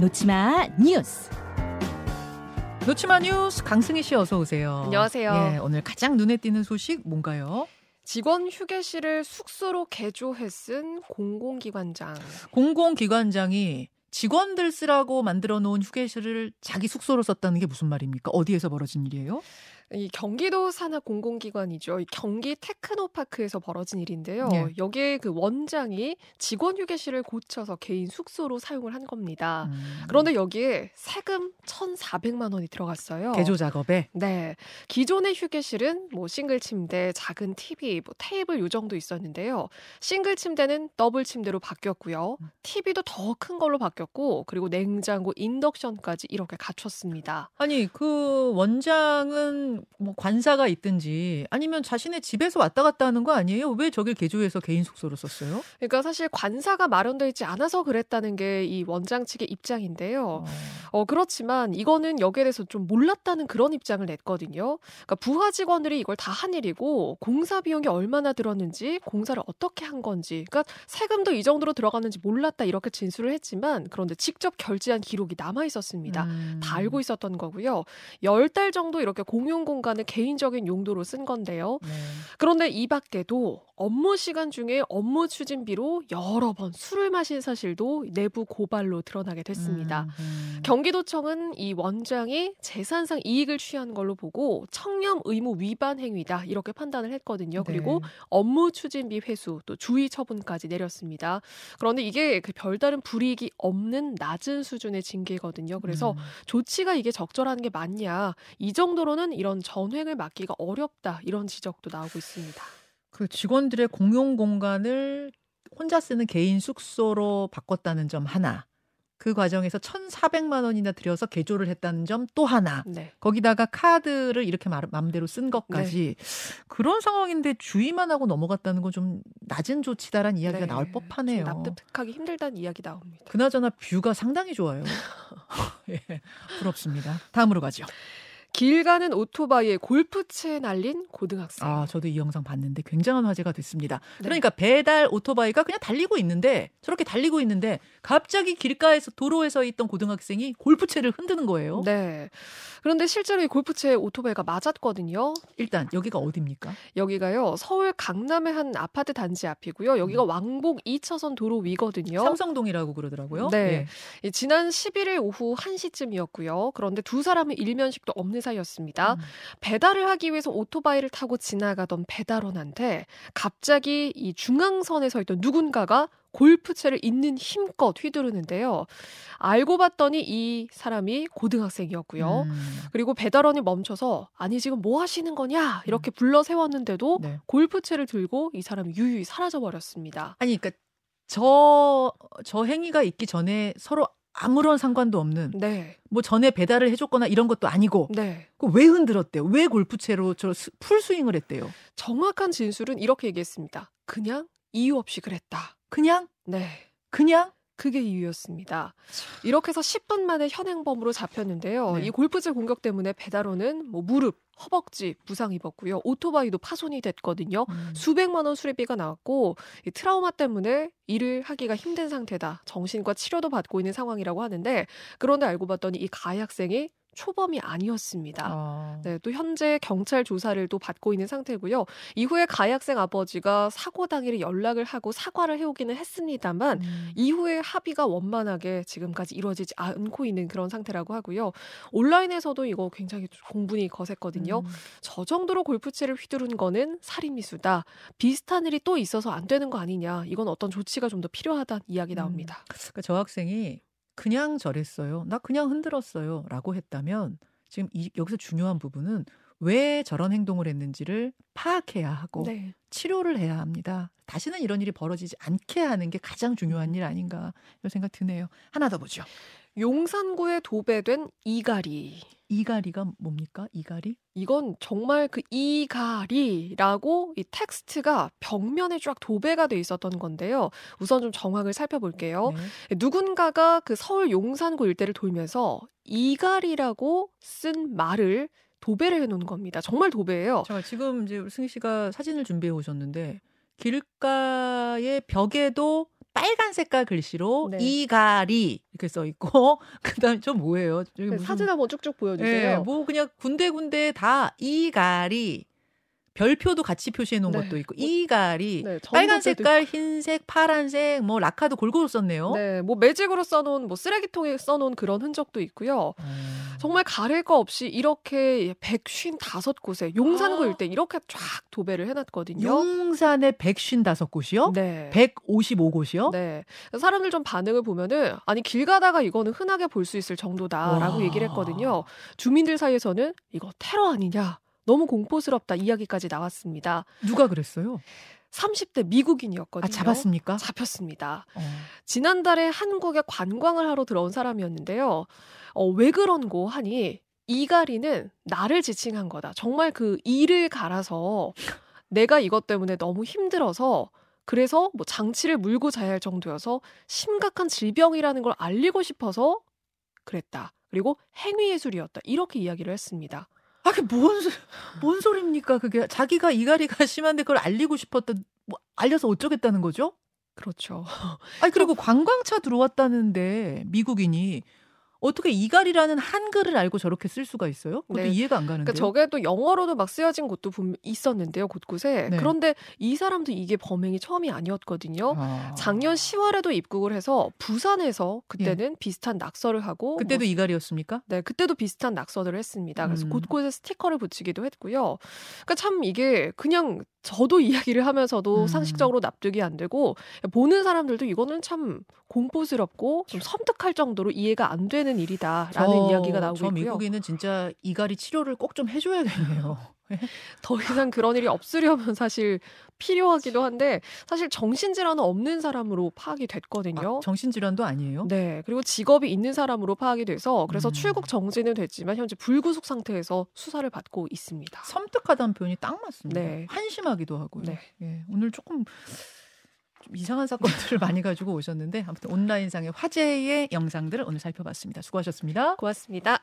놓치마 뉴스. 놓치마 뉴스 강승희 씨 어서 오세요. 안녕하세요. 예, 오늘 가장 눈에 띄는 소식 뭔가요? 직원 휴게실을 숙소로 개조해 쓴 공공기관장. 공공기관장이 직원들 쓰라고 만들어 놓은 휴게실을 자기 숙소로 썼다는 게 무슨 말입니까? 어디에서 벌어진 일이에요? 이 경기도 산하 공공기관이죠. 이 경기 테크노파크에서 벌어진 일인데요. 네. 여기에 그 원장이 직원 휴게실을 고쳐서 개인 숙소로 사용을 한 겁니다. 음, 그런데 여기에 세금 1,400만 원이 들어갔어요. 개조 작업에 네. 기존의 휴게실은 뭐 싱글 침대, 작은 TV, 뭐 테이블 요 정도 있었는데요. 싱글 침대는 더블 침대로 바뀌었고요. 음. TV도 더 큰 걸로 바뀌었고, 그리고 냉장고, 인덕션까지 이렇게 갖췄습니다. 아니 그 원장은 뭐 관사가 있든지 아니면 자신의 집에서 왔다 갔다 하는 거 아니에요? 왜 저길 개조해서 개인 숙소로 썼어요? 그러니까 사실 관사가 마련되어 있지 않아서 그랬다는 게 이 원장 측의 입장인데요. 어, 어, 그렇지만 이거는 여기에 대해서 좀 몰랐다는 그런 입장을 냈거든요. 그러니까 부하 직원들이 이걸 다 한 일이고 공사 비용이 얼마나 들었는지 공사를 어떻게 한 건지 그러니까 세금도 이 정도로 들어갔는지 몰랐다 이렇게 진술을 했지만 그런데 직접 결제한 기록이 남아 있었습니다. 음. 다 알고 있었던 거고요. 열 달 정도 이렇게 공용 공간을 개인적인 용도로 쓴 건데요. 네. 그런데 이 밖에도 업무 시간 중에 업무 추진비로 여러 번 술을 마신 사실도 내부 고발로 드러나게 됐습니다. 음, 음. 경기도청은 이 원장이 재산상 이익을 취한 걸로 보고 청렴 의무 위반 행위다 이렇게 판단을 했거든요. 그리고 네. 업무 추진비 회수 또 주의 처분까지 내렸습니다. 그런데 이게 그 별다른 불이익이 없는 낮은 수준의 징계거든요. 그래서 음. 조치가 이게 적절한 게 맞냐 이 정도로는 이런 전횡을 막기가 어렵다 이런 지적도 나오고 있습니다. 그 직원들의 공용 공간을 혼자 쓰는 개인 숙소로 바꿨다는 점 하나. 그 과정에서 1,400만 원이나 들여서 개조를 했다는 점 또 하나. 네. 거기다가 카드를 이렇게 마- 마음대로 쓴 것까지 네. 그런 상황인데 주의만 하고 넘어갔다는 건 좀 낮은 조치다란 이야기가 네. 나올 법하네요. 좀 납득하기 힘들다는 이야기 나옵니다. 그나저나 뷰가 상당히 좋아요. 예, 부럽습니다. 다음으로 가죠. 길 가는 오토바이에 골프채 날린 고등학생. 아, 저도 이 영상 봤는데 굉장한 화제가 됐습니다. 네. 그러니까 배달 오토바이가 그냥 달리고 있는데 저렇게 달리고 있는데 갑자기 길가에서 도로에 서 있던 고등학생이 골프채를 흔드는 거예요. 네. 그런데 실제로 이 골프채 오토바이가 맞았거든요. 일단 여기가 어디입니까? 여기가요. 서울 강남의 한 아파트 단지 앞이고요. 여기가 음. 왕복 2차선 도로 위거든요. 삼성동이라고 그러더라고요. 네. 예. 이 지난 11일 오후 1시쯤이었고요. 그런데 두 사람은 일면식도 없는 사 이였습니다. 음. 배달을 하기 위해서 오토바이를 타고 지나가던 배달원한테 갑자기 이 중앙선에 서 있던 누군가가 골프채를 있는 힘껏 휘두르는데요. 알고 봤더니 이 사람이 고등학생이었고요. 음. 그리고 배달원이 멈춰서 아니 지금 뭐 하시는 거냐 이렇게 불러 세웠는데도 네. 골프채를 들고 이 사람이 유유히 사라져 버렸습니다. 아니 그러니까 저, 저 행위가 있기 전에 서로 아무런 상관도 없는 네, 뭐 전에 배달을 해줬거나 이런 것도 아니고 네. 그왜 흔들었대요? 왜 골프채로 저 스- 풀스윙을 했대요? 정확한 진술은 이렇게 얘기했습니다. 그냥 이유 없이 그랬다. 그냥 네. 그냥 그게 이유였습니다. 이렇게 해서 10분 만에 현행범으로 잡혔는데요. 네. 이 골프채 공격 때문에 배달원은 뭐 무릎, 허벅지 부상 입었고요. 오토바이도 파손이 됐거든요. 음. 수백만 원 수리비가 나왔고 이 트라우마 때문에 일을 하기가 힘든 상태다. 정신과 치료도 받고 있는 상황이라고 하는데 그런데 알고 봤더니 이 가해 학생이 초범이 아니었습니다. 아. 네, 또 현재 경찰 조사를 또 받고 있는 상태고요. 이후에 가해 학생 아버지가 사고 당일에 연락을 하고 사과를 해오기는 했습니다만 음. 이후에 합의가 원만하게 지금까지 이루어지지 않고 있는 그런 상태라고 하고요. 온라인에서도 이거 굉장히 공분이 거셌거든요. 음. 저 정도로 골프채를 휘두른 거는 살인미수다. 비슷한 일이 또 있어서 안 되는 거 아니냐. 이건 어떤 조치가 좀 더 필요하다는 이야기 나옵니다. 그러니까 저 학생이 그냥 저랬어요. 나 그냥 흔들었어요. 라고 했다면 지금 이, 여기서 중요한 부분은 왜 저런 행동을 했는지를 파악해야 하고 네. 치료를 해야 합니다. 다시는 이런 일이 벌어지지 않게 하는 게 가장 중요한 일 아닌가 이런 생각 드네요. 하나 더 보죠. 용산구에 도배된 이가리. 이가리가 뭡니까? 이가리? 이건 정말 그 이가리라고 이 텍스트가 벽면에 쫙 도배가 돼 있었던 건데요. 우선 좀 정확을 살펴볼게요. 네. 누군가가 그 서울 용산구 일대를 돌면서 이가리라고 쓴 말을 도배를 해놓은 겁니다. 정말 도배예요. 잠깐 지금 이제 우리 승희 씨가 사진을 준비해 오셨는데 길가의 벽에도 빨간 색깔 글씨로 네. 이가리 이렇게 써 있고 그다음에 저 뭐예요? 네, 무슨- 사진 한번 쭉쭉 예, 보여주세요. 뭐 그냥 군데 군데 다 이가리 별표도 같이 표시해 놓은 네. 것도 있고 뭐, 이가리 네, 빨간 색깔, 흰색, 파란색, 뭐 라카도 골고루 썼네요. 네, 뭐 매직으로 써놓은 뭐 쓰레기통에 써놓은 그런 흔적도 있고요. 정말 가릴 거 없이 이렇게 155곳에 용산구 아. 일대 이렇게 쫙 도배를 해놨거든요. 용산에 155곳이요? 네. 155곳이요? 네. 사람들 좀 반응을 보면은 아니 길 가다가 이거는 흔하게 볼 수 있을 정도다라고 와. 얘기를 했거든요. 주민들 사이에서는 이거 테러 아니냐. 너무 공포스럽다 이야기까지 나왔습니다. 누가 그랬어요? 아, 30대 미국인이었거든요. 잡았습니까? 잡혔습니다. 어. 지난달에 한국에 관광을 하러 들어온 사람이었는데요. 어, 왜 그런고 하니 이가리는 나를 지칭한 거다. 정말 그 이를 갈아서 내가 이것 때문에 너무 힘들어서 그래서 뭐 장치를 물고 자야 할 정도여서 심각한 질병이라는 걸 알리고 싶어서 그랬다. 그리고 행위 예술이었다. 이렇게 이야기를 했습니다. 아, 그게 뭔, 소- 뭔 소리입니까? 그게 자기가 이가리가 심한데 그걸 알리고 싶었다. 뭐 알려서 어쩌겠다는 거죠? 그렇죠. 아니 그리고 관광차 들어왔다는데 미국인이 어떻게 이갈이라는 한글을 알고 저렇게 쓸 수가 있어요? 그것도 네. 이해가 안 가는데요. 그러니까 저게 또 영어로도 막 쓰여진 곳도 분- 있었는데요, 곳곳에. 네. 그런데 이 사람도 이게 범행이 처음이 아니었거든요. 아. 작년 10월에도 입국을 해서 부산에서 그때는 비슷한 낙서를 하고 예. 그때도 뭐, 이갈이었습니까? 네 그때도 비슷한 낙서들을 했습니다. 그래서 음. 곳곳에 스티커를 붙이기도 했고요. 그러니까 참 이게 그냥 저도 이야기를 하면서도 음. 상식적으로 납득이 안 되고 보는 사람들도 이거는 참 공포스럽고 좀 섬뜩할 정도로 이해가 안 되는 일이다라는 저- 이야기가 나오고 저 있고요. 미국인은 진짜 이갈이 치료를 꼭 좀 해줘야겠네요. 더 이상 그런 일이 없으려면 사실 필요하기도 한데 사실 정신질환은 없는 사람으로 파악이 됐거든요. 아, 정신질환도 아니에요? 네. 그리고 직업이 있는 사람으로 파악이 돼서 그래서 음. 출국 정지는 됐지만 현재 불구속 상태에서 수사를 받고 있습니다. 섬뜩하다는 표현이 딱 맞습니다. 네. 한심하기도 하고요. 네. 예, 오늘 조금 좀 이상한 사건들을 많이 가지고 오셨는데 아무튼 온라인상의 화제의 영상들을 오늘 살펴봤습니다. 수고하셨습니다. 고맙습니다.